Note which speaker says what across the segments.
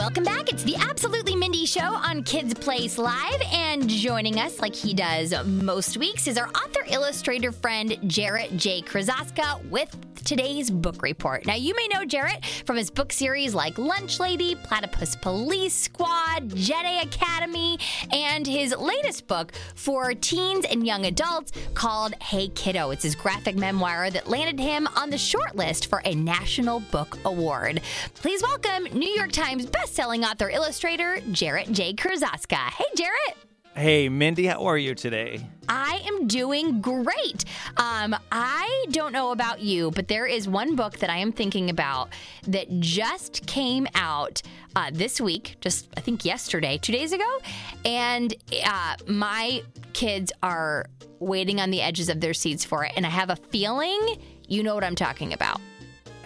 Speaker 1: Welcome back. It's the Absolutely Mindy Show on Kids Place Live. And joining us, like he does most weeks, is our author illustrator friend, Jarrett J. Krosoczka, with today's book report. Now, you may know Jarrett from his book series like Lunch Lady, Platypus Police Squad, Jedi Academy, and his latest book for teens and young adults called Hey Kiddo. It's his graphic memoir that landed him on the shortlist for a National Book Award. Please welcome New York Times bestselling author illustrator Jarrett J. Krosoczka. Hey, Jarrett.
Speaker 2: Hey, Mindy, how are you today?
Speaker 1: I am doing great. Um, I don't know about you, but there is one book that I am thinking about that just came out uh, this week, just I think yesterday, two days ago. And uh, my kids are waiting on the edges of their seats for it. And I have a feeling you know what I'm talking about.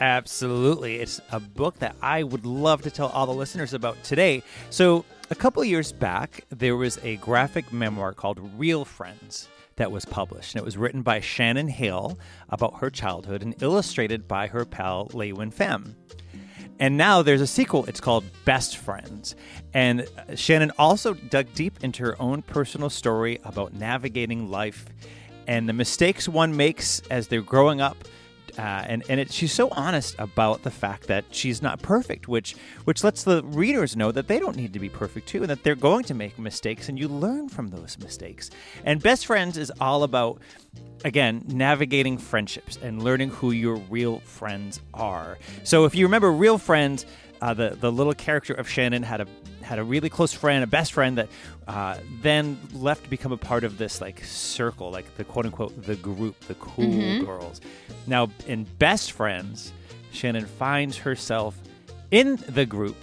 Speaker 2: Absolutely. It's a book that I would love to tell all the listeners about today. So, a couple years back, there was a graphic memoir called Real Friends that was published. And it was written by Shannon Hale about her childhood and illustrated by her pal LeUyen Pham. And now there's a sequel. It's called Best Friends. And uh, Shannon also dug deep into her own personal story about navigating life and the mistakes one makes as they're growing up uh, and and it, she's so honest about the fact that she's not perfect, which which lets the readers know that they don't need to be perfect too, and that they're going to make mistakes, and you learn from those mistakes. And Best Friends is all about again navigating friendships and learning who your real friends are. So if you remember, Real Friends. Uh, the the little character of Shannon had a had a really close friend, a best friend that uh, then left to become a part of this like circle, like the quote unquote the group, the cool mm-hmm. girls. Now in Best Friends, Shannon finds herself in the group,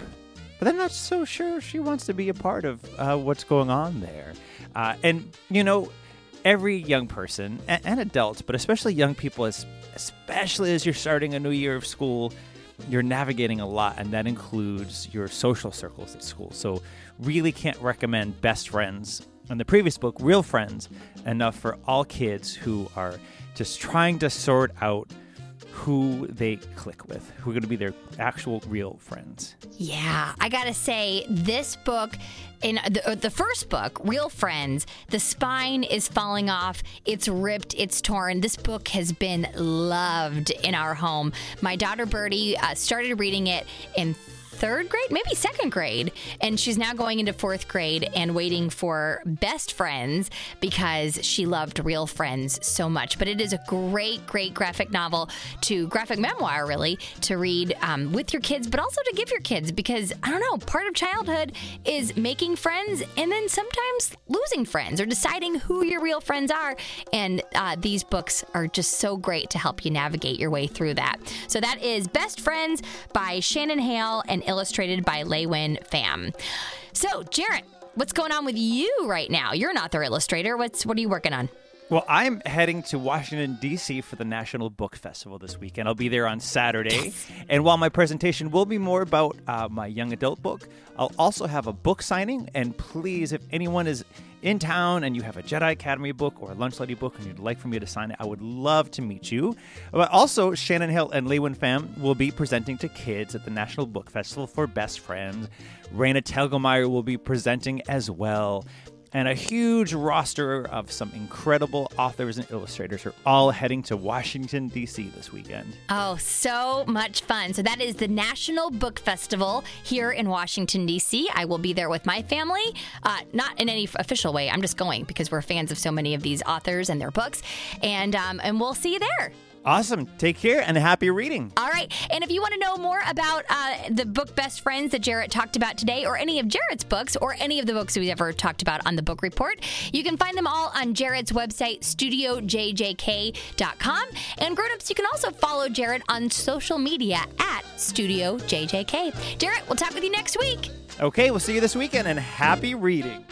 Speaker 2: but I'm not so sure she wants to be a part of uh, what's going on there. Uh, and you know, every young person and, and adults, but especially young people, as especially as you're starting a new year of school you're navigating a lot, and that includes your social circles at school. So, really can't recommend Best Friends and the previous book, Real Friends, enough for all kids who are just trying to sort out who they click with, who are going to be their actual real friends.
Speaker 1: Yeah, I got to say, this book, in the, uh, the first book, Real Friends, the spine is falling off, it's ripped, it's torn. This book has been loved in our home. My daughter Birdie uh, started reading it in third grade, maybe second grade, and she's now going into fourth grade and waiting for Best Friends because she loved Real Friends so much. But it is a great, great graphic novel to graphic memoir, really, to read um, with your kids, but also to give your kids because I don't know, part of childhood is making friends and then sometimes losing friends or deciding who your real friends are. And uh, these books are just so great to help you navigate your way through that. So that is Best Friends by Shannon Hale and illustrated by LeUyen Pham. So, Jarrett, what's going on with you right now? You're an author illustrator. What's what are you working on?
Speaker 2: Well, I'm heading to Washington, D.C. for the National Book Festival this weekend. I'll be there on Saturday. Yes. And while my presentation will be more about uh, my young adult book, I'll also have a book signing. And please, if anyone is in town and you have a Jedi Academy book or a Lunch Lady book and you'd like for me to sign it, I would love to meet you. But also, Shannon Hale and LeUyen Pham will be presenting to kids at the National Book Festival for Best Friends. Raina Telgemeier will be presenting as well and a huge roster of some incredible authors and illustrators are all heading to Washington, D.C. this weekend.
Speaker 1: Oh, so much fun. So, that is the National Book Festival here in Washington, D.C. I will be there with my family, uh, not in any official way. I'm just going because we're fans of so many of these authors and their books. And, um, and we'll see you there.
Speaker 2: Awesome. Take care and happy reading.
Speaker 1: All right. And if you want to know more about uh, the book Best Friends that Jarrett talked about today, or any of Jarrett's books, or any of the books we've ever talked about on the book report, you can find them all on Jarrett's website, studiojjk.com. And grown-ups, you can also follow Jarrett on social media at studiojjk. Jarrett, we'll talk with you next week.
Speaker 2: Okay, we'll see you this weekend and happy reading.